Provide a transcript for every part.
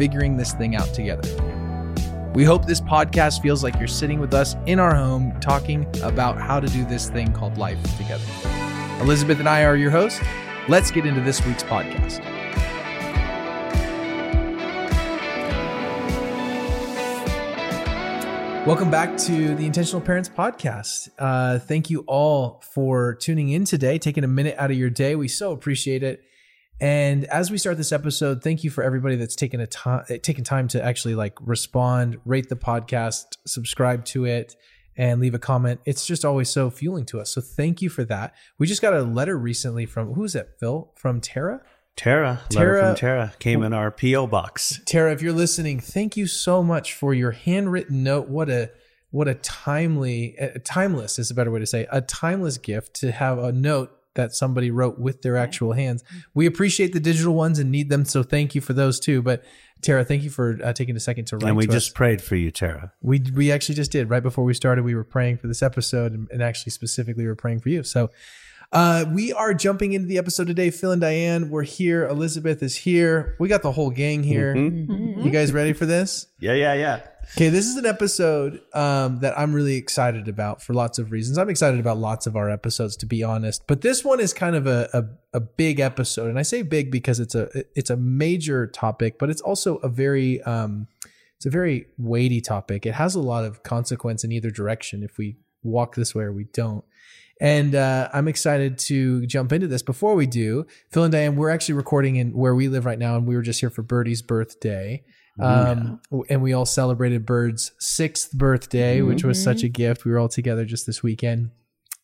figuring this thing out together. We hope this podcast feels like you're sitting with us in our home talking about how to do this thing called life together. Elizabeth and I are your hosts. Let's get into this week's podcast. Welcome back to the Intentional Parents Podcast. Uh, thank you all for tuning in today, taking a minute out of your day. We so appreciate it. And as we start this episode, thank you for everybody that's taken a time, taken time to actually like respond, rate the podcast, subscribe to it, and leave a comment. It's just always so fueling to us. So thank you for that. We just got a letter recently from who's that? Phil from Tara. Tara, Tara- letter from Tara came in our PO box. Tara, if you're listening, thank you so much for your handwritten note. What a what a timely, uh, timeless is a better way to say, a timeless gift to have a note that somebody wrote with their actual hands. We appreciate the digital ones and need them, so thank you for those too. But Tara, thank you for uh, taking a second to write. And we to just us. prayed for you, Tara. we we actually just did right before we started. We were praying for this episode, and, and actually specifically, we were praying for you. So. Uh, we are jumping into the episode today. Phil and Diane, we're here. Elizabeth is here. We got the whole gang here. Mm-hmm. You guys ready for this? Yeah, yeah, yeah. Okay, this is an episode um, that I'm really excited about for lots of reasons. I'm excited about lots of our episodes, to be honest, but this one is kind of a, a, a big episode, and I say big because it's a it's a major topic, but it's also a very um, it's a very weighty topic. It has a lot of consequence in either direction if we walk this way or we don't. And uh, I'm excited to jump into this. Before we do, Phil and Diane, we're actually recording in where we live right now, and we were just here for Birdie's birthday. Um, and we all celebrated Bird's sixth birthday, which was such a gift. We were all together just this weekend,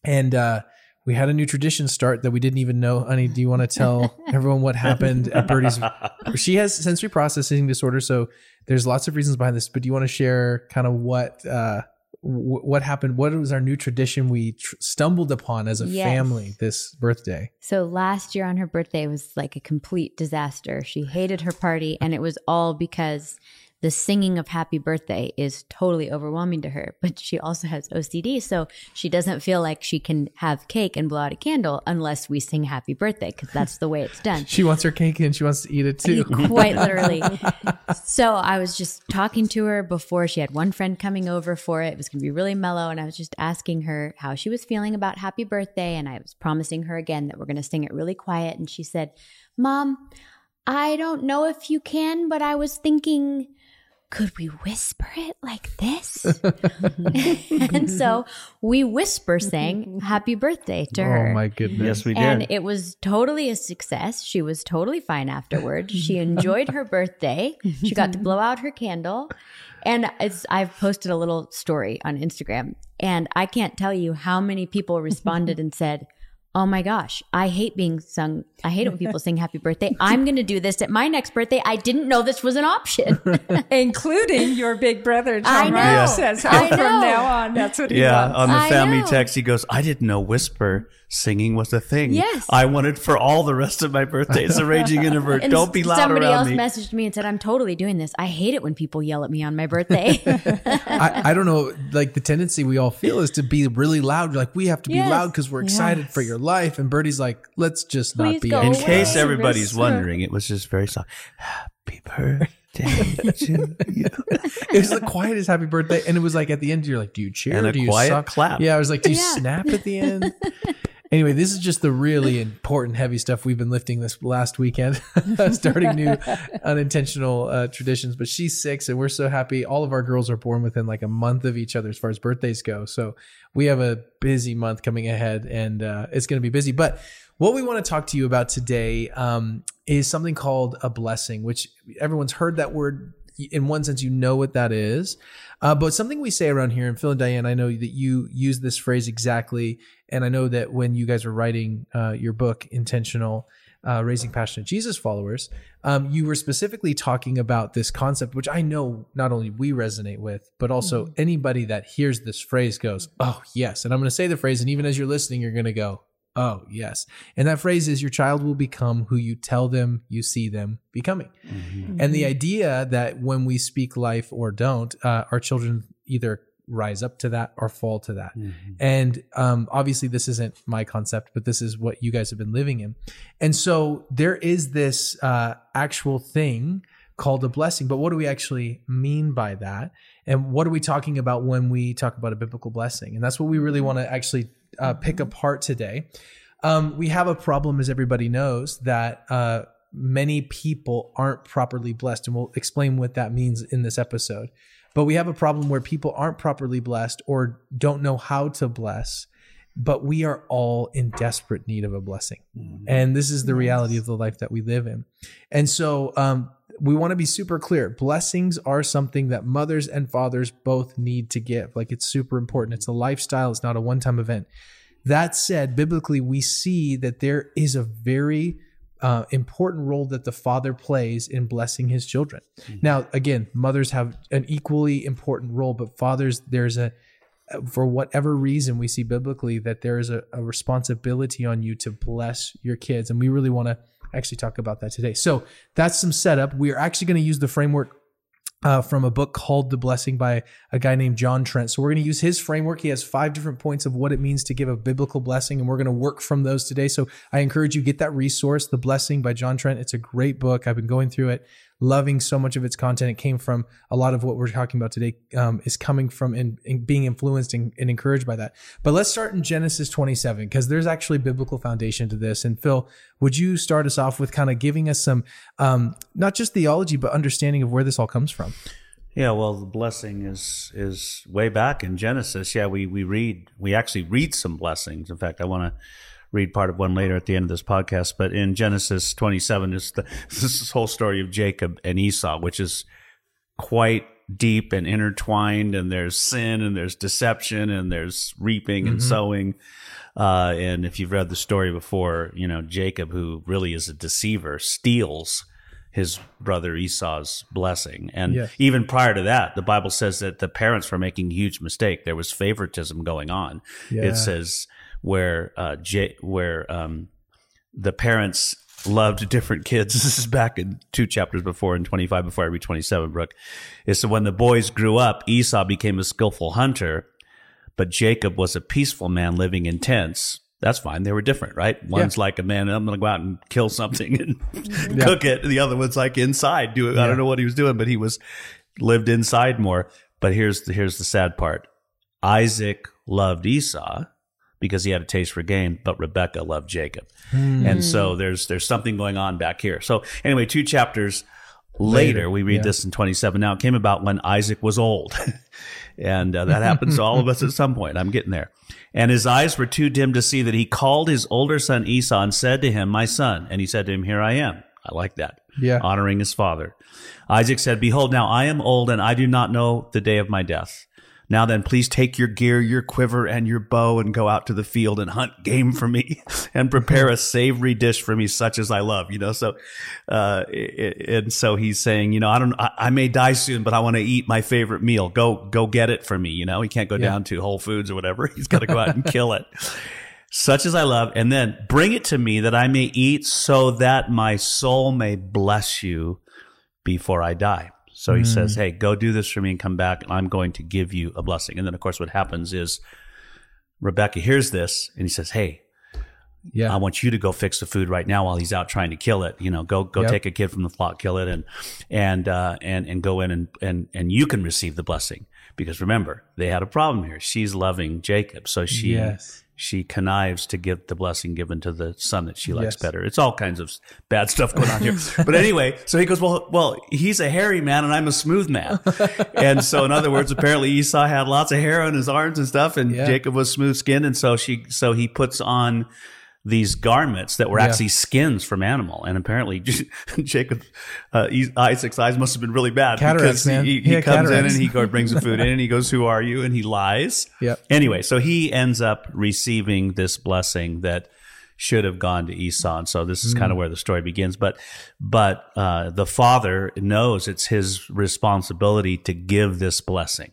and uh, we had a new tradition start that we didn't even know. Honey, do you want to tell everyone what happened at Birdie's? She has sensory processing disorder, so there's lots of reasons behind this. But do you want to share kind of what uh, w- what happened? What was our new tradition we tr- stumbled upon as a Yes. family this birthday? So last year on her birthday was like a complete disaster. She hated her party, and it was all because the singing of happy birthday is totally overwhelming to her. But she also has OCD, so she doesn't feel like she can have cake and blow out a candle unless we sing happy birthday because that's the way it's done. She wants her cake and she wants to eat it too. Quite literally. So I was just talking to her before she had one friend coming over for it. It was going to be really mellow. And I was just asking her how she was feeling about happy birthday. And I was promising her again that we're going to sing it really quiet. And she said, Mom, I don't know if you can, but I was thinking, could we whisper it like this? and so we whisper sang happy birthday to her. Oh my goodness! Yes, we did. And it was totally a success. She was totally fine afterward. She enjoyed her birthday. She got to blow out her candle. And it's I've posted a little story on Instagram and I can't tell you how many people responded and said, "Oh my gosh, I hate being sung. I hate it when people sing happy birthday. I'm going to do this at my next birthday. I didn't know this was an option." including your big brother John I know. Ryan Yeah. says I from know. now on that's what he yeah, wants. on the family text, he goes, I didn't know whisper singing was a thing. Yes. I wanted for all the rest of my birthdays a raging introvert. And Don't be loud somebody else me. messaged me and said, "I'm totally doing this. I hate it when people yell at me on my birthday." I, I don't know. Like the tendency we all feel is to be really loud. Like we have to be Yes. loud because we're excited for your life. And Birdie's like, let's just not be. In anxious. away. case everybody's wondering, it was just very soft. Happy birthday to you. It was the quietest happy birthday, and it was like at the end, you're like, do you cheer? And a do you quiet suck? clap. Yeah, I was like, do you Yeah. snap at the end? Anyway, this is just the really important, heavy stuff we've been lifting this last weekend, starting new unintentional uh, traditions. But she's six, and we're so happy. All of our girls are born within like a month of each other as far as birthdays go. So we have a busy month coming ahead, and uh, it's going to be busy. But what we want to talk to you about today um, is something called a blessing, which everyone's heard that word. In one sense, you know what that is, uh, but something we say around here, and Phil and Diane, I know that you use this phrase exactly, and I know that when you guys were writing uh, your book, intentional, uh, raising passionate Jesus followers, um, you were specifically talking about this concept, which I know not only we resonate with, but also anybody that hears this phrase goes, "Oh yes," and I'm going to say the phrase, and even as you're listening, you're going to go, "Oh yes," and that phrase is, "Your child will become who you tell them you see them becoming," and the idea that when we speak life or don't, uh, our children either rise up to that or fall to that. And um, obviously, this isn't my concept, but this is what you guys have been living in. And so there is this uh, actual thing called a blessing. But what do we actually mean by that? And what are we talking about when we talk about a biblical blessing? And that's what we really want to actually uh, pick apart today. Um, we have a problem, as everybody knows, that uh, many people aren't properly blessed. And we'll explain what that means in this episode. But we have a problem where people aren't properly blessed or don't know how to bless. But we are all in desperate need of a blessing. And this is the reality of the life that we live in. And so um, we want to be super clear. Blessings are something that mothers and fathers both need to give. Like it's super important. It's a lifestyle, it's not a one time event. That said, biblically, we see that there is a very uh, important role that the father plays in blessing his children. Now, again, mothers have an equally important role, but fathers, there's a, for whatever reason, we see biblically that there is a, a responsibility on you to bless your kids. And we really want to actually talk about that today. So that's some setup. We are actually going to use the framework uh, from a book called The Blessing by a guy named John Trent. So we're going to use his framework. He has five different points of what it means to give a biblical blessing, and we're going to work from those today. So I encourage you get that resource, The Blessing by John Trent. It's a great book. I've been going through it, loving so much of its content. It came from a lot of what we're talking about today um, is coming from in, in being influenced and, and encouraged by that. But let's start in Genesis 27 because there's actually biblical foundation to this. And Phil, would you start us off with kind of giving us some um, not just theology but understanding of where this all comes from? Yeah, well, the blessing is is way back in Genesis. Yeah, we we read we actually read some blessings. In fact, I want to read part of one later at the end of this podcast. But in Genesis 27, is the this whole story of Jacob and Esau, which is quite deep and intertwined. And there's sin, and there's deception, and there's reaping and sowing. Uh, and if you've read the story before, you know Jacob, who really is a deceiver, steals his brother Esau's blessing. And Yes. even prior to that, the Bible says that the parents were making a huge mistake. There was favoritism going on. Yeah. It says where uh, J- where um, the parents loved different kids. This is back in two chapters before, in 25 before I read 27, Brooke. Is so when the boys grew up, Esau became a skillful hunter, but Jacob was a peaceful man living in tents. That's fine. They were different, right? One's like a man, I'm going to go out and kill something and cook it. The other one's like inside, do it. I don't know what he was doing, but he was lived inside more. But here's the, here's the sad part. Isaac loved Esau because he had a taste for game, but Rebecca loved Jacob. And so there's there's something going on back here. So anyway, two chapters later, Later, we read yeah. this in 27. Now it came about when Isaac was old. and uh, that happens to all of us at some point. I'm getting there. And his eyes were too dim to see that he called his older son Esau and said to him, "My son." And he said to him, "Here I am." I like that. Yeah. Honoring his father. Isaac said, Behold, now I am old and I do not know the day of my death. Now then, please take your gear, your quiver, and your bow and go out to the field and hunt game for me and prepare a savory dish for me, such as I love, you know? So, uh, and so he's saying, you know, I don't, I, I may die soon, but I want to eat my favorite meal. Go, go get it for me. You know, he can't go down to Whole Foods or whatever. He's got to go out and kill it such as I love, and then bring it to me that I may eat so that my soul may bless you before I die. So he says, Hey, go do this for me and come back, and I'm going to give you a blessing. And then, of course, what happens is Rebecca hears this and he says, Hey, Yeah. I want you to go fix the food right now while he's out trying to kill it. You know, go go Yep. take a kid from the flock, kill it, and and uh, and and go in and and and you can receive the blessing because remember they had a problem here. She's loving Jacob, so she Yes. She connives to get the blessing given to the son that she likes Yes. better. It's all kinds of bad stuff going on here. but anyway, so he goes, well, well, he's a hairy man and I'm a smooth man. and so in other words, apparently Esau had lots of hair on his arms and stuff and Yeah. Jacob was smooth skinned. And so she, so he puts on these garments that were Yeah. actually skins from animal. And apparently Jacob, uh, Isaac's eyes must have been really bad Cataracts, because he, he Yeah, comes cataracts. in and he brings the food in and he goes, who are you? And he lies. Yep. Anyway, so he ends up receiving this blessing that should have gone to Esau. And so this is kind of where the story begins. But but uh, the father knows it's his responsibility to give this blessing.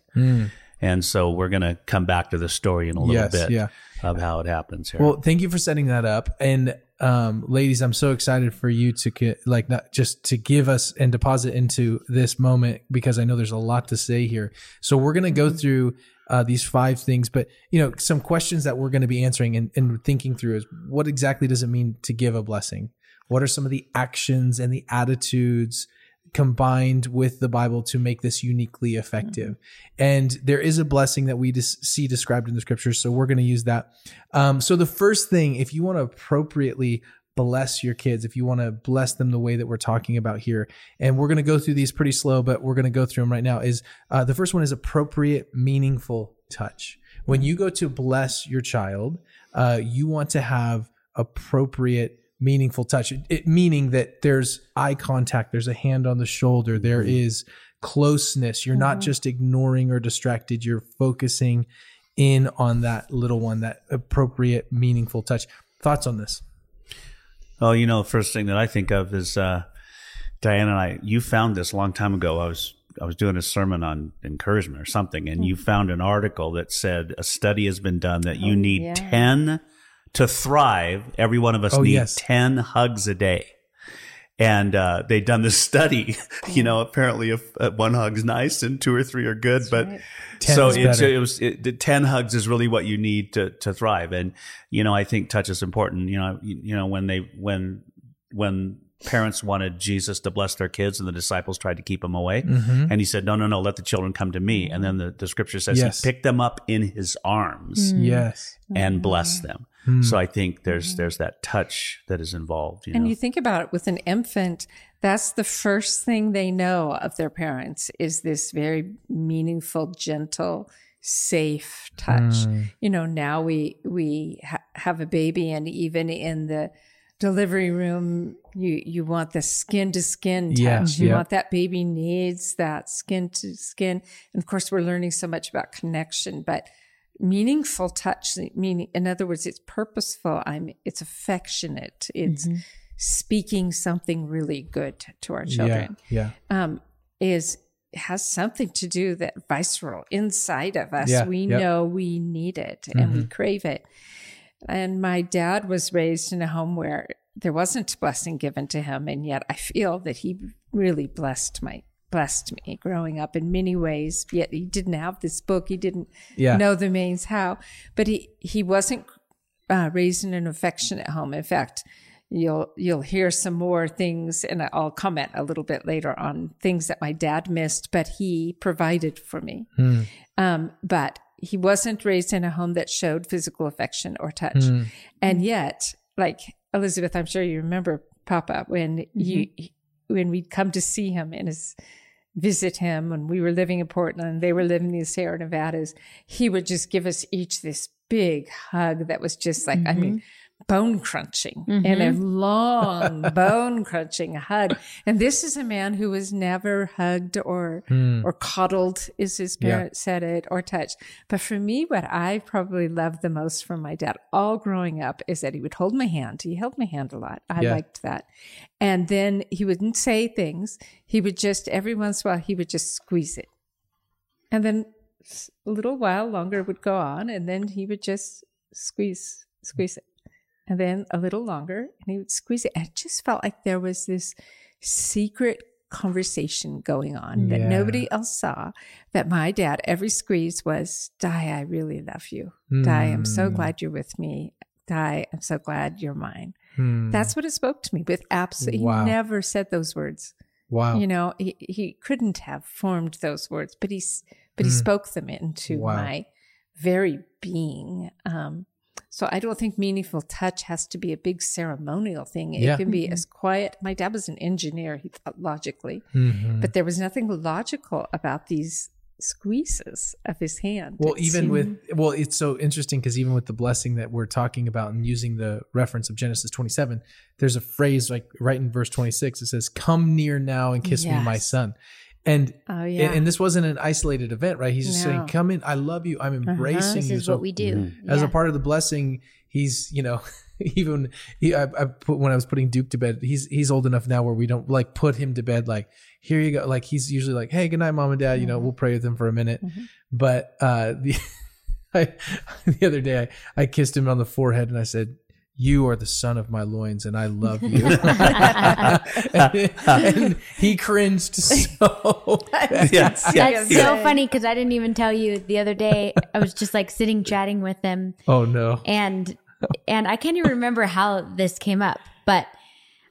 And so we're going to come back to the story in a little Yes, bit yeah. Of how it happens here. Well, thank you for setting that up. And um, ladies, I'm so excited for you to get, like not just to give us and deposit into this moment because I know there's a lot to say here. So we're going to go through uh, these five things, but you know, some questions that we're going to be answering and, and thinking through is what exactly does it mean to give a blessing? What are some of the actions and the attitudes combined with the Bible to make this uniquely effective. And there is a blessing that we see described in the scriptures. So we're going to use that. Um, so the first thing, if you want to appropriately bless your kids, if you want to bless them the way that we're talking about here, and we're going to go through these pretty slow, but we're going to go through them right now, is uh, the first one is appropriate, meaningful touch. When you go to bless your child, uh, you want to have appropriate meaningful touch it, it- meaning that there's eye contact there's a hand on the shoulder there mm-hmm. is closeness you're not mm-hmm. just ignoring or distracted you're focusing in on that little one that appropriate meaningful touch thoughts on this Oh, you know, the first thing that I think of is uh, Diana and I. You found this a long time ago. I was I was doing a sermon on encouragement or something, and you mm-hmm. found an article that said a study has been done that you oh, need yeah. ten to thrive. Every one of us Oh, need yes. ten hugs a day. And uh, they've done this study. You know, apparently, if uh, one hug's nice and two or three are good, but Ten so it's, better. it was it, the ten hugs is really what you need to to thrive. And you know, I think touch is important. You know, you, you know when they when when parents wanted Jesus to bless their kids and the disciples tried to keep him away, and he said, "No, no, no, let the children come to me." And then the, the scripture says Yes. he picked them up in his arms yes and blessed them. Hmm. So I think there's there's that touch that is involved. You And know? you think about it with an infant, that's the first thing they know of their parents is this very meaningful, gentle, safe touch. Hmm. You know, now we we ha- have a baby, and even in the delivery room, you you want the skin to skin touch. Yeah, you yeah. want that baby needs that skin to skin. And of course, we're learning so much about connection, but meaningful touch meaning in other words it's purposeful i'm it's affectionate it's speaking something really good to our children. Yeah yeah. Um is has something to do that visceral inside of us. Yeah, we yep. know we need it and we crave it. And my dad was raised in a home where there wasn't blessing given to him and yet i feel that he really blessed my blessed me growing up in many ways yet he didn't have this book. He didn't Yeah. know the mains how. But he he wasn't uh, raised in an affectionate home. In fact you'll you'll hear some more things and i'll comment a little bit later on things that my dad missed but he provided for me. Um, but he wasn't raised in a home that showed physical affection or touch. And yet, like Elizabeth, I'm sure you remember Papa when you when we'd come to see him and his visit him when we were living in Portland, they were living in the Sierra Nevadas, he would just give us each this big hug that was just like, I mean, mm-hmm. Bone crunching and a mm-hmm. long bone crunching hug. And this is a man who was never hugged or hmm. or coddled, as his Yeah. parents said it, or touched. But for me, what I probably loved the most from my dad all growing up is that he would hold my hand. He held my hand a lot. I Yeah. liked that. And then he wouldn't say things. He would just every once in a while he would just squeeze it. And then a little while longer would go on, and then he would just squeeze, squeeze it. And then a little longer, and he would squeeze it. And it just felt like there was this secret conversation going on that Yeah. nobody else saw. That my dad, every squeeze was, Di, I really love you. Di, I'm so Mm. glad you're with me. Di, I'm so glad you're mine. Hmm. That's what it spoke to me with absolutely, Wow. he never said those words wow you know he, he couldn't have formed those words but he's but he Mm. spoke them into Wow. my very being um so i don't think meaningful touch has to be a big ceremonial thing it Yeah. can be as quiet my dad was an engineer he thought logically Mhm. but there was nothing logical about these squeezes of his hand Well, It even seemed- with well, it's so interesting because even with the blessing that we're talking about and using the reference of Genesis 27, there's a phrase like right in verse 26. It says, "Come near now and kiss me, my son." And oh yeah and, and this wasn't an isolated event, right? He's just saying, "Come in, I love you, I'm uh-huh. embracing This you." is So what we do. Mm-hmm. as a part of the blessing, he's you know even he, I, I put when I was putting Duke to bed. He's he's old enough now where we don't like put him to bed. Like here you go. Like he's usually like, hey, good night, mom and dad. You know, mm-hmm. we'll pray with him for a minute. Mm-hmm. But uh, the I, the other day I, I kissed him on the forehead and I said. You are the son of my loins, and I love you. and, and he cringed so. bad. Yeah, yeah. That's so funny because I didn't even tell you the other day. I was just like sitting chatting with him, Oh no! and and I can't even remember how this came up, but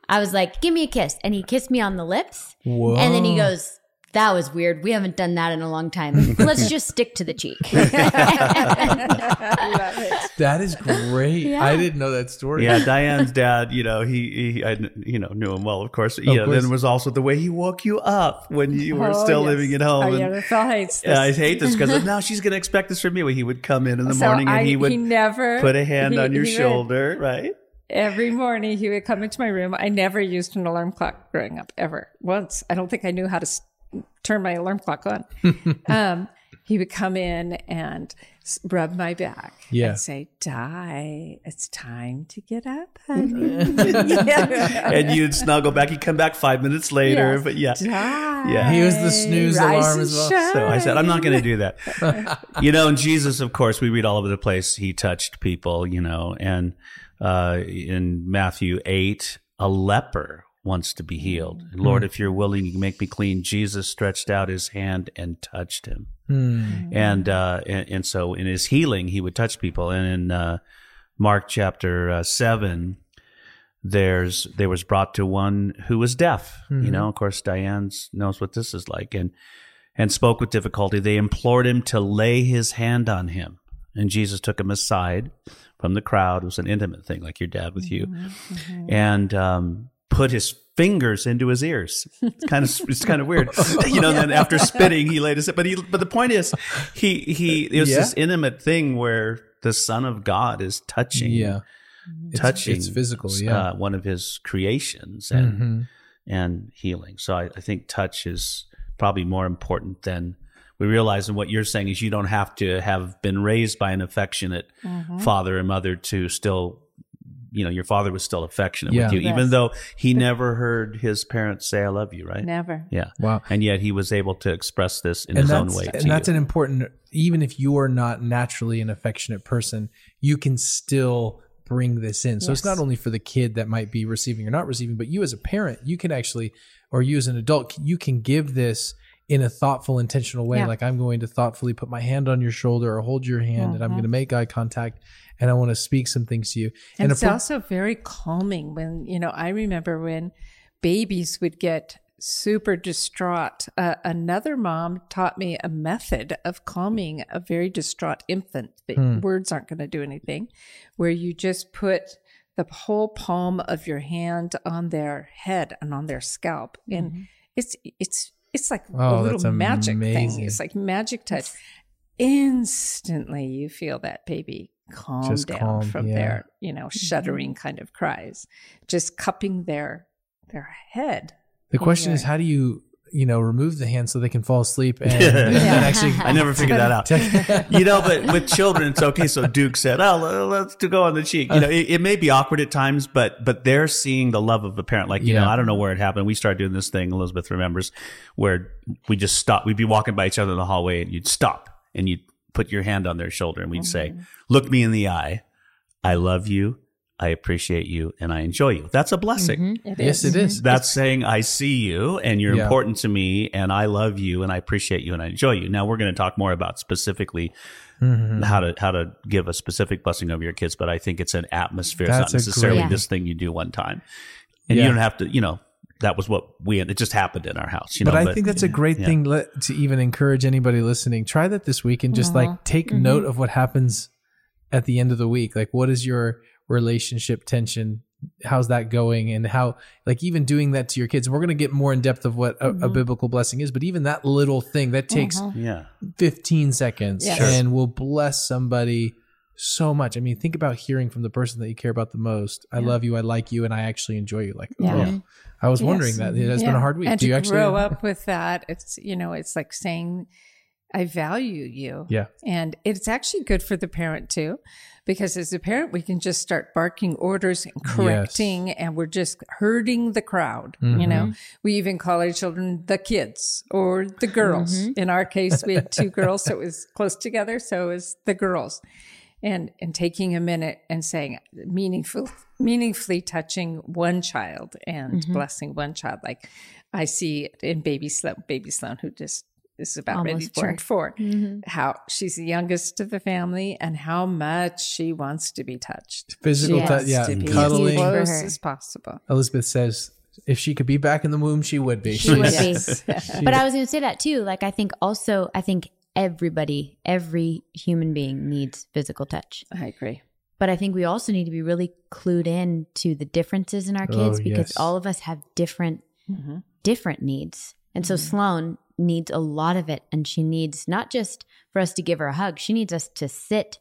I was like, "Give me a kiss," and he kissed me on the lips, Whoa! and then he goes. That was weird. We haven't done that in a long time. Let's just stick to the cheek. That is great. Yeah. I didn't know that story. Yeah, Diane's dad, you know, he, he I, you know, knew him well, of course. You know, course. then was also the way he woke you up when you were Oh, still yes. living at home. Oh, and- yeah, Phil hates this. I hate this because now she's going to expect this from me. He would come in in the So morning and he would he never put a hand he- on your he would- shoulder, right? Every morning he would come into my room. I never used an alarm clock growing up ever. Once I don't think I knew how to s- turn my alarm clock on. um, he would come in and rub my back Yeah. and say, "Di, it's time to get up, honey." And you'd snuggle back. He'd come back five minutes later, Yes. but yeah. Di. Yeah. He was the snooze alarm as well. shine. So I said, I'm not going to do that. you know, and Jesus, of course, we read all over the place. He touched people, you know, and uh, in Matthew 8, a leper wants to be healed. Lord, if you're willing, you can make me clean. Jesus stretched out his hand and touched him. Hmm. And, uh, and, and so in his healing, he would touch people. And in uh, Mark chapter uh, 7, there's there was brought to one who was deaf. You know, of course, Diane knows what this is like, and and spoke with difficulty. They implored him to lay his hand on him, and Jesus took him aside from the crowd. It was an intimate thing, like your dad with you, and um, put his fingers into his ears. It's kind of it's kind of weird, you know. And then after spitting, he laid his. But he but the point is, he he it was Yeah. this intimate thing where the Son of God is touching Yeah. Touching It's physical. Yeah. uh, one of his creations and Mhm. and healing. So I, I think touch is probably more important than we realize. And what you're saying is you don't have to have been raised by an affectionate Mm-hmm. father and mother to still, you know, your father was still affectionate Yeah. with you, Yes. even though he never heard his parents say "I love you," right? Never. Yeah. Wow. And yet he was able to express this in and his own way. and to that's you. an important even if you are not naturally an affectionate person you can still bring this in so it's not only for the kid that might be receiving or not receiving but you as a parent you can actually or you as an adult you can give this in a thoughtful intentional way Yeah. like i'm going to thoughtfully put my hand on your shoulder or hold your hand and i'm Mm-hmm. going to make eye contact and i want to speak some things to you And a it's pro- also very calming when, you know, I remember when babies would get super distraught. Uh, another mom taught me a method of calming a very distraught infant. The Hmm. words aren't going to do anything, where you just put the whole palm of your hand on their head and on their scalp. And it's, it's, it's like Mm-hmm. Oh, a little magic amazing. thing. It's like magic touch. Instantly, you feel that baby calm Just down calm, from yeah. their, you know, shuddering kind of cries, just cupping their their head. the question is how do you you know remove the hand so they can fall asleep and, Yeah. and actually I never figured that out. you know, but with children, it's okay. So Duke said, "Oh, let's do go on the cheek." You know, it, it may be awkward at times, but but they're seeing the love of a parent. Like you Yeah. know, I don't know where it happened. We started doing this thing. Elizabeth remembers where we just stop. We'd be walking by each other in the hallway, and you'd stop and you'd put your hand on their shoulder, and we'd say, mm-hmm. "Look me in the eye. I love you. I appreciate you, and I enjoy you." That's a blessing. It yes is. it is That's saying I see you and you're Yeah. important to me and I love you and I appreciate you and I enjoy you. Now we're going to talk more about specifically Mm-hmm. how to how to give a specific blessing over your kids, but I think it's an atmosphere. That's it's not necessarily great- this thing you do one time. And Yeah. you don't have to, you know, that was what we it just happened in our house, you know but know. I think that's a great yeah. thing let, to even encourage anybody listening. Try that this week and just like take Mm-hmm. note of what happens at the end of the week. Like, what is your relationship tension? How's that going? And how, like, even doing that to your kids. And we're going to get more in depth of what a, Mm-hmm. a biblical blessing is, but even that little thing that takes yeah. 15 seconds Yes. And will bless somebody so much. I mean, think about hearing from the person that you care about the most. I love you. I like you. And I actually enjoy you. Like, Yeah. oh, I was wondering Yes. that. It has been a hard week. And Do you actually grow up with that, it's you know, it's like saying, I value you. Yeah. And it's actually good for the parent too, because as a parent, we can just start barking orders and correcting, and we're just hurting the crowd. You mm-hmm. know, we even call our children the kids or the girls. Mm-hmm. In our case, we had two girls, so it was close together. So it was the girls. And, and taking a minute and saying meaningful, meaningfully touching one child and mm-hmm. blessing one child. Like I see in baby Sloan, baby Sloan, who just is about ready to Almost four. turn 4 How she's the youngest of the family and how much she wants to be touched. Physical Yes, touch, yeah, to cuddling. huge for close as possible. Elizabeth says if she could be back in the womb, she would be. She would be. But I was going to say that too. Like, I think also, I think everybody, every human being needs physical touch. I agree. But I think we also need to be really clued in to the differences in our kids Oh, because yes. all of us have different, Mm-hmm. different needs. And so Sloan needs a lot of it. And she needs not just for us to give her a hug, she needs us to sit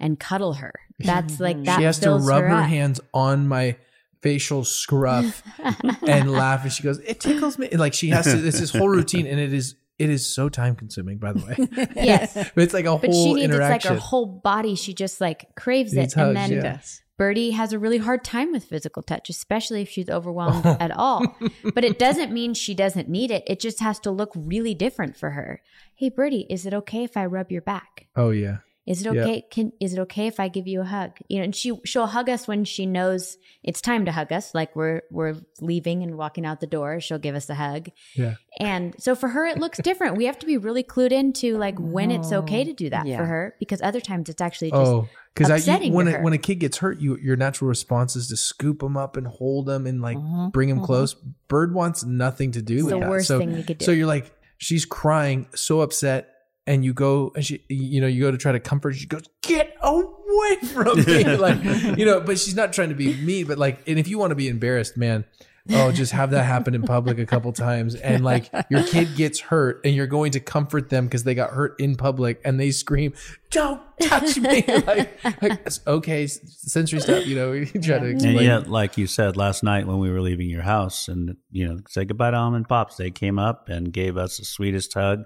and cuddle her. That's like that. she has to rub her, up. hands on my facial scruff and laugh and she goes it tickles me like she has to it's this whole routine and it is it is so time consuming by the way Yes. but it's like a But whole she needs it's like her whole body. She just like craves Needs it. and then yeah. Birdie has a really hard time with physical touch, especially if she's overwhelmed at all. But it doesn't mean she doesn't need it. It just has to look really different for her. Hey, Birdie, is it okay if I rub your back? oh yeah Is it Yeah. okay? Can is it okay if I give you a hug? You know, and she she'll hug us when she knows it's time to hug us. Like we're we're leaving and walking out the door, she'll give us a hug. yeah And so for her, it looks different. We have to be really clued into like when it's okay oh, to do that Yeah. for her, because other times it's actually just oh because upsetting when to a, her. when a kid gets hurt you your natural response is to scoop them up and hold them and like Mm-hmm. bring them close bird wants nothing to do It's with the that worst so, thing you could do. so you're like she's crying so upset and you go and she you know you go to try to comfort her, she goes get away from me like you know but she's not trying to be mean but like and if you want to be embarrassed man oh just have that happen in public a couple times and like your kid gets hurt and you're going to comfort them because they got hurt in public and they scream don't touch me like, like okay sensory stuff you know you try to explain And yet, like you said last night when we were leaving your house, and you know, say goodbye to mom and pops. They came up and gave us the sweetest hug,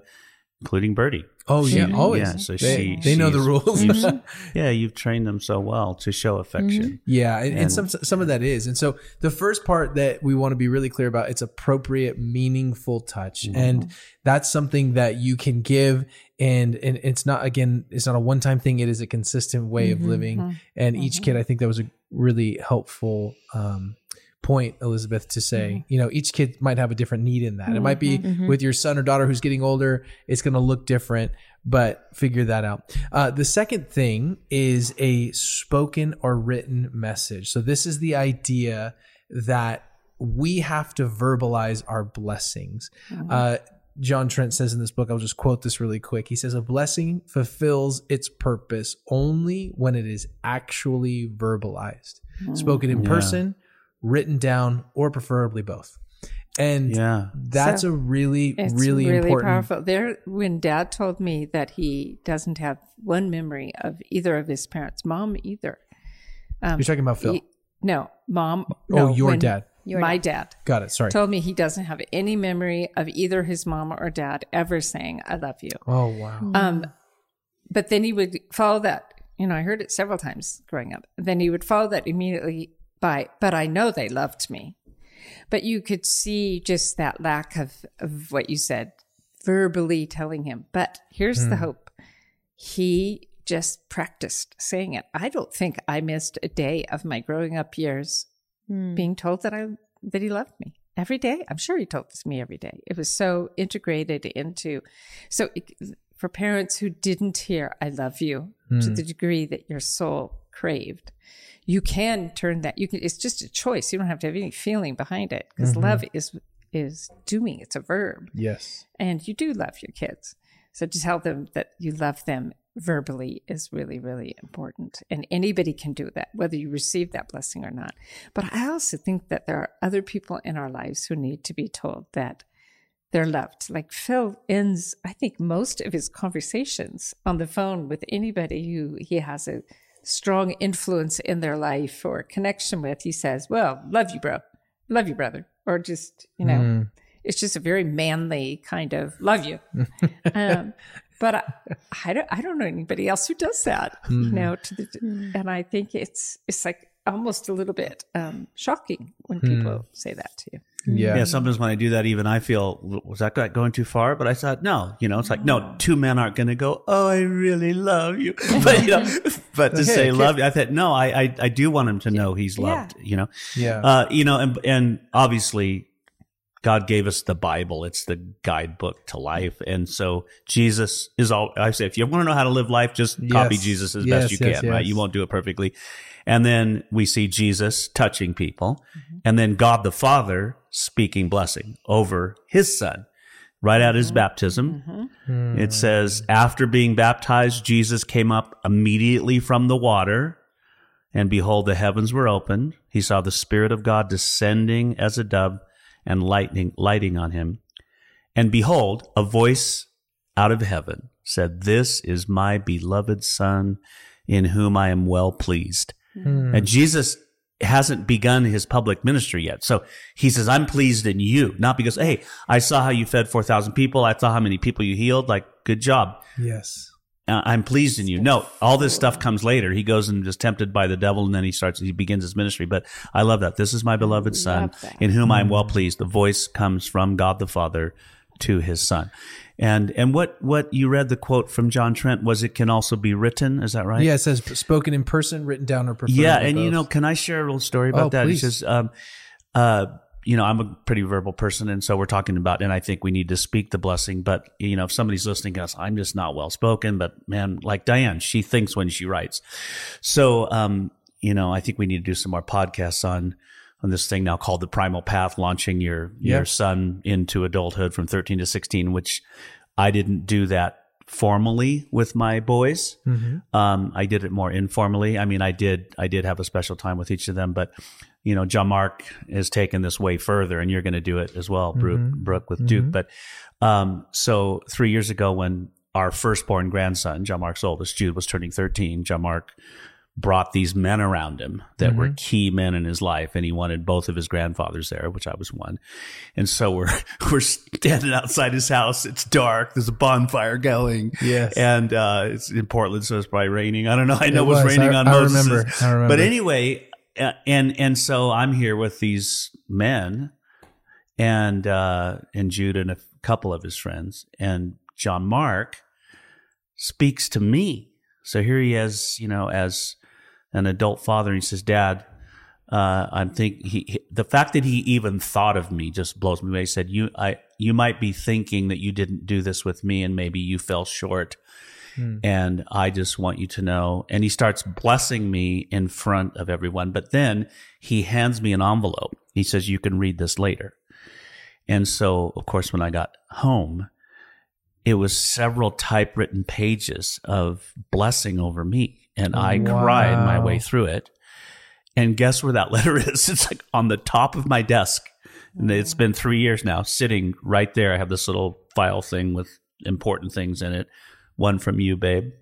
including Birdie. Oh yeah She- always yeah, so they, she- they know the rules you've- mm-hmm. Yeah, you've trained them so well to show affection. Mm-hmm. Yeah, and, and some some of that is. And so the first part that we want to be really clear about it's appropriate, meaningful touch, mm-hmm. and that's something that you can give. And and it's not again, it's not a one time thing. It is a consistent way of living. And each kid, I think that was a really helpful. Um, point elizabeth to say you know each kid might have a different need in that. It might be with your son or daughter who's getting older it's going to look different but figure that out. Uh, the second thing is a spoken or written message. So this is the idea that we have to verbalize our blessings. Uh, John Trent says in this book, I'll just quote this really quick. He says, A blessing fulfills its purpose only when it is actually verbalized, spoken in Yeah. person, written down, or preferably both. And Yeah. that's So, a really, It's really, really, important. powerful. There, when Dad told me that he doesn't have one memory of either of his parents, Mom either. You're talking about Phil. He- no, Mom. oh, no, your dad. Your my dad Got it. Sorry. told me he doesn't have any memory of either his mom or dad ever saying "I love you." Oh, wow. Um, but then he would follow that. You know, I heard it several times growing up. Then he would follow that immediately by, "But I know they loved me." But you could see just that lack of of what you said, verbally telling him. But here's the hmm. hope: he just practiced saying it. I don't think I missed a day of my growing up years hmm. being told that I that he loved me every day. I'm sure he told this to me every day. It was so integrated into. So it, for parents who didn't hear "I love you" to hmm. the degree that your soul craved, you can turn that. You can. It's just a choice. You don't have to have any feeling behind it because mm-hmm. love is is doing. It's a verb yes. and you do love your kids. So to tell them that you love them verbally is really, really important. And anybody can do that, whether you receive that blessing or not. But I also think that there are other people in our lives who need to be told that they're loved. Like Phil ends, I think, most of his conversations on the phone with anybody who he has a strong influence in their life or connection with. He says, Well, love you, bro. Love you, brother. Or just, you know, it's just a very manly kind of love you. um, but I, I don't I don't know anybody else who does that. You know, to the, and I think it's it's like almost a little bit um, shocking when people say that to you. Yeah. Yeah, sometimes when I do that, even I feel was that guy going too far? But I thought, no, you know, it's like no, two men aren't going to go. Oh, I really love you, but you know, but to Hey, say kid- love you, I thought no, I, I I do want him to know he's Yeah. loved. You know, Yeah. uh, you know, and and obviously, God gave us the Bible. It's the guidebook to life, and so Jesus is all. I say, if you want to know how to live life, just copy Yes. Jesus as Yes, best you yes, can. Right? You won't do it perfectly. And then we see Jesus touching people, Mm-hmm. and then God the Father speaking blessing over His Son. Right at Mm-hmm. his baptism, Hmm. it says, after being baptized, Jesus came up immediately from the water. And behold, the heavens were opened. He saw the Spirit of God descending as a dove and lightning, lighting on him. And behold, a voice out of heaven said, This is my beloved Son in whom I am well pleased. And Jesus hasn't begun his public ministry yet. So he says, I'm pleased in you, not because, hey, I saw how you fed 4,000 people. I saw how many people you healed. Like, good job yes. uh, I'm pleased in you. No, all this stuff comes later. He goes and is tempted by the devil, and then he starts. He begins his ministry. But I love that. This is my beloved son, in whom I am well pleased. The voice comes from God the Father to His Son. And and what what you read the quote from John Trent was it can also be written. Is that right? Yeah, it says spoken in person, written down, or preferred. Yeah, and you know, can I share a little story about Oh, that? please. He says, um, uh, you know, I'm a pretty verbal person, and so we're talking about, and I think we need to speak the blessing. But you know, if somebody's listening to us, I'm just not well spoken. But man, like Diane, she thinks when she writes. So, um, you know, I think we need to do some more podcasts on on this thing now called the Primal Path, launching your Yeah. your son into adulthood from 13 to 16, which I didn't do that formally with my boys. Um, I did it more informally. I mean, I did, I did have a special time with each of them, but you know, John Mark has taken this way further and you're going to do it as well, Brooke, Brooke with Duke. But, um, so three years ago when our firstborn grandson, John Mark's oldest, Jude was turning 13, John Mark brought these men around him that were key men in his life and he wanted both of his grandfathers there which i was one. And so we're we're standing outside his house. It's dark. There's a bonfire going. Yes. and uh it's in portland so it's probably raining. I don't know. I know it, was, was. raining I- on I Moses' remember. I remember. but anyway uh, and and so i'm here with these men and uh and jude and a couple of his friends. And john mark speaks to me. So here he is you know as an adult father and he says dad uh, I'm think he, he the fact that he even thought of me just blows me away. He said, "You, I, you might be thinking that you didn't do this with me, and maybe you fell short, and I just want you to know." And he starts blessing me in front of everyone, but then he hands me an envelope. He says, "You can read this later." And so, of course, when I got home, it was several typewritten pages of blessing over me, and I cried my way through it. And guess where that letter is? It's like on the top of my desk. And it's been three years now, sitting right there. I have this little file thing with important things in it. One from you, babe,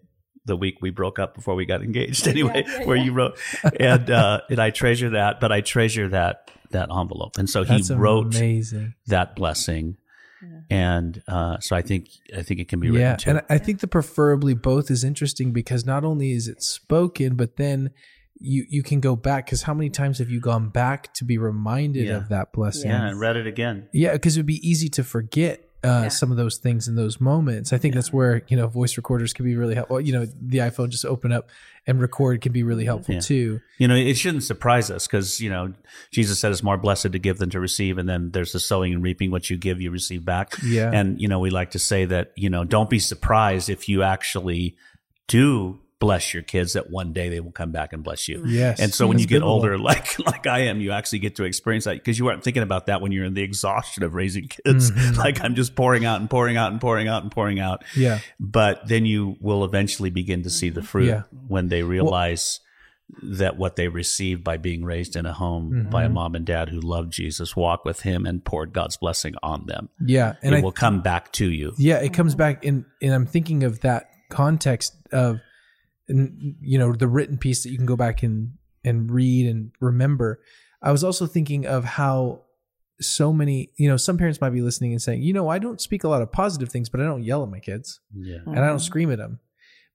the week we broke up before we got engaged, anyway, where you wrote, and uh, and I treasure that. But I treasure that that envelope, and so he That's wrote amazing. that blessing, and uh, so I think I think it can be written Yeah, too. and I think the preferably both is interesting because not only is it spoken, but then you you can go back because how many times have you gone back to be reminded Yeah. of that blessing? yeah, and read it again. Yeah, because it would be easy to forget uh, some of those things in those moments. I think that's where you know voice recorders can be really helpful. You know, the iPhone just open up and record can be really helpful Yeah. too. You know, it shouldn't surprise us because, you know, Jesus said it's more blessed to give than to receive. And then there's the sowing and reaping. What you give, you receive back. Yeah. And, you know, we like to say that, you know, don't be surprised if you actually do bless your kids that one day they will come back and bless you. Yes. And so when you get older, like like I am, you actually get to experience that because you weren't thinking about that when you're in the exhaustion of raising kids. Mm-hmm. Like I'm just pouring out and pouring out and pouring out and pouring out. Yeah. But then you will eventually begin to see the fruit Yeah. when they realize that what they received by being raised in a home by a Mm-hmm. mom and dad who loved Jesus, walked with him, and poured God's blessing on them. Yeah, and it I will come back to you. Yeah, it comes back in, and I'm thinking of that context of, n- you know, the written piece that you can go back and and read and remember. I was also thinking of how so many, you know, some parents might be listening and saying, you know, I don't speak a lot of positive things, but I don't yell at my kids Yeah. and I don't scream at them.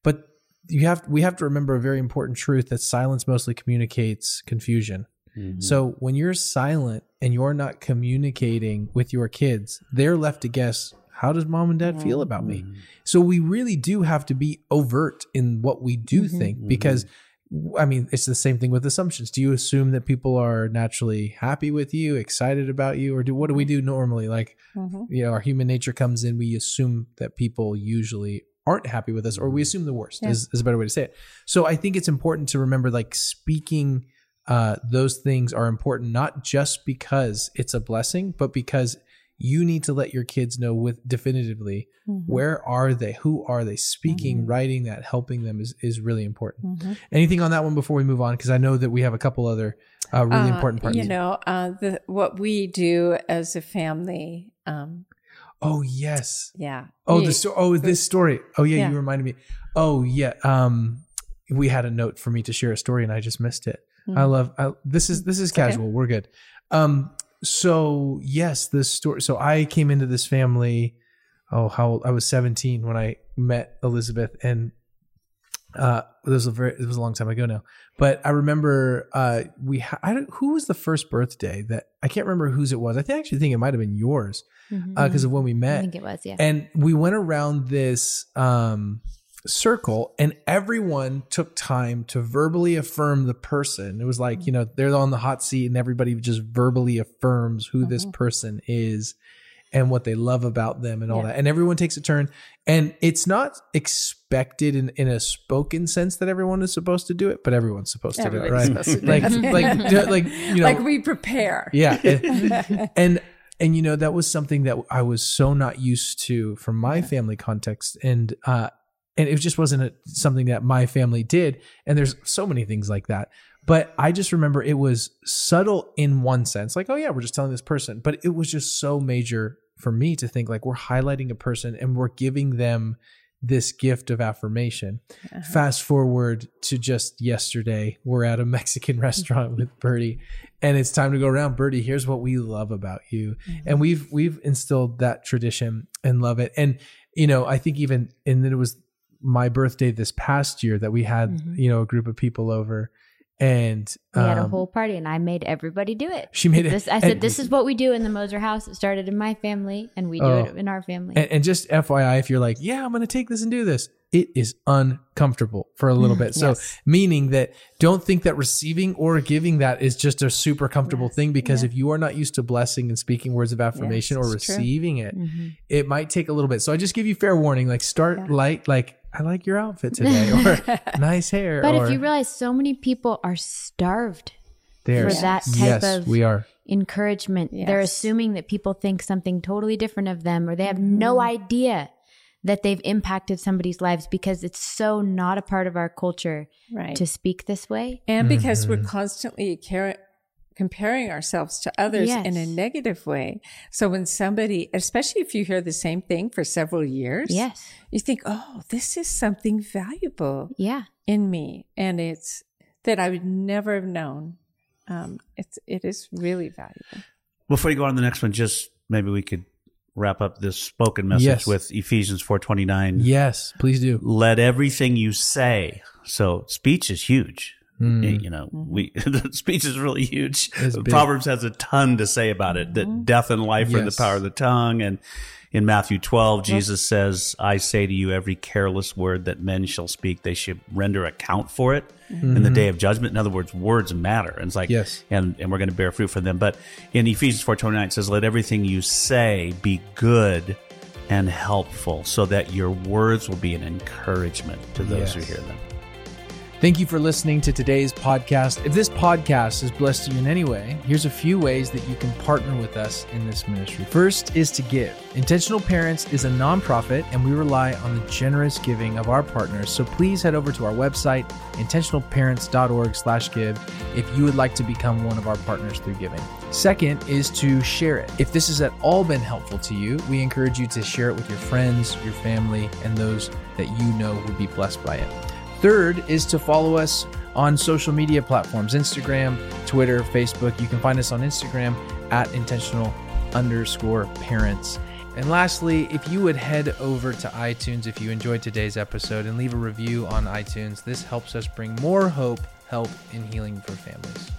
But you have we have to remember a very important truth that silence mostly communicates confusion. Mhm. So when you're silent and you're not communicating with your kids, they're left to guess, how does mom and dad feel mm-hmm. about me? So we really do have to be overt in what we do mm-hmm. think mm-hmm. because I mean, it's the same thing with assumptions. Do you assume that people are naturally happy with you, excited about you, or do what do we do normally? Like, Mhm. you know, our human nature comes in, we assume that people usually aren't happy with us, or we assume the worst Yeah. is, is a better way to say it. So I think it's important to remember like speaking uh, those things are important not just because it's a blessing, but because you need to let your kids know with definitively Mhm. where are they, who are they, speaking, writing that, helping them is is really important. Mhm. Anything on that one before we move on? Because I know that we have a couple other uh, really Uh, important parts. You know, uh, the what we do as a family. Um, oh yes. yeah. Oh, the sto- oh this story. Oh yeah, Yeah. you reminded me. Oh yeah. Um, we had a note for me to share a story and I just missed it. I love. I, this is this is okay. casual. We're good. Um. So yes, this story. So I came into this family. Oh, how old? I was 17 when I met Elizabeth, and uh, this was a very it was a long time ago now. But I remember uh, we ha- I don't, who was the first birthday that I can't remember whose it was. I think, actually think it might have been yours because of when we I met. think it was, yeah. And we went around this um, circle, and everyone took time to verbally affirm the person. It was like, you know, they're on the hot seat, and everybody just verbally affirms who this person is and what they love about them and all Yeah. that. And everyone takes a turn. And it's not expected in, in a spoken sense that everyone is supposed to do it, but everyone's supposed to do it, right? do like, it. like, like, you know, like we prepare. yeah. And, and and you know that was something that I was so not used to from my family context and uh and it just wasn't a, something that my family did and there's so many things like that. But I just remember it was subtle in one sense like oh yeah, we're just telling this person, but it was just so major for me to think like we're highlighting a person and we're giving them this gift of affirmation. Uh-huh. Fast forward to just yesterday, we're at a Mexican restaurant with Birdie, and it's time to go around. Birdie, here's what we love about you, mm-hmm. and we've we've instilled that tradition and love it. And you know, I think even and then it was my birthday this past year that we had you know a group of people over, and we had a um, whole party and I made everybody do it. She made it- This, I said, and- this is what we do in the Mosser house. It started in my family and we do Oh. it in our family. And, and just FYI, if you're like, yeah, I'm going to take this and do this, it is uncomfortable for a little bit. So, Yes. meaning that don't think that receiving or giving that is just a super comfortable thing because if you are not used to blessing and speaking words of affirmation or it's true. receiving it, Mm-hmm. it might take a little bit. So, I just give you fair warning like, start light, like, I like your outfit today, or nice hair. but or, if you realize so many people are starved there's, for that type yes, of we are. encouragement, they're assuming that people think something totally different of them or they have Mm-hmm. no idea that they've impacted somebody's lives because it's so not a part of our culture Right. to speak this way. and because Mm-hmm. we're constantly car- comparing ourselves to others in a negative way. So when somebody, especially if you hear the same thing for several years, Yes. you think, oh, this is something valuable Yeah. in me. And it's that I would never have known. Um, it's, it is really valuable. Before you go on to the next one, just maybe we could wrap up this spoken message Yes. with Ephesians 4:29. Yes, please do. Let everything you say. So speech is huge. Mm. You know, mm-hmm. we the speech is really huge. It's big. Proverbs has a ton to say about it. That mm-hmm. death and life are in the power of the tongue. And in Matthew 12, Jesus says, "I say to you, every careless word that men shall speak, they should render account for it in the mm-hmm. day of judgment." In other words, words matter. And it's like, Yes. and and we're going to bear fruit from them. But in Ephesians 4:29 it says, "Let everything you say be good." And helpful, so that your words will be an encouragement to those who hear them. Thank you for listening to today's podcast. If this podcast has blessed you in any way, here's a few ways that you can partner with us in this ministry. First is to give. Intentional Parents is a nonprofit and we rely on the generous giving of our partners. So please head over to our website, intentionalparents.org/give if you would like to become one of our partners through giving. Second is to share it. If this has at all been helpful to you, we encourage you to share it with your friends, your family, and those that you know would be blessed by it. Third is to follow us on social media platforms Instagram, Twitter, Facebook. You can find us on Instagram at intentional underscore parents. And lastly, if you would head over to iTunes if you enjoyed today's episode and leave a review on iTunes, this helps us bring more hope, help, and healing for families.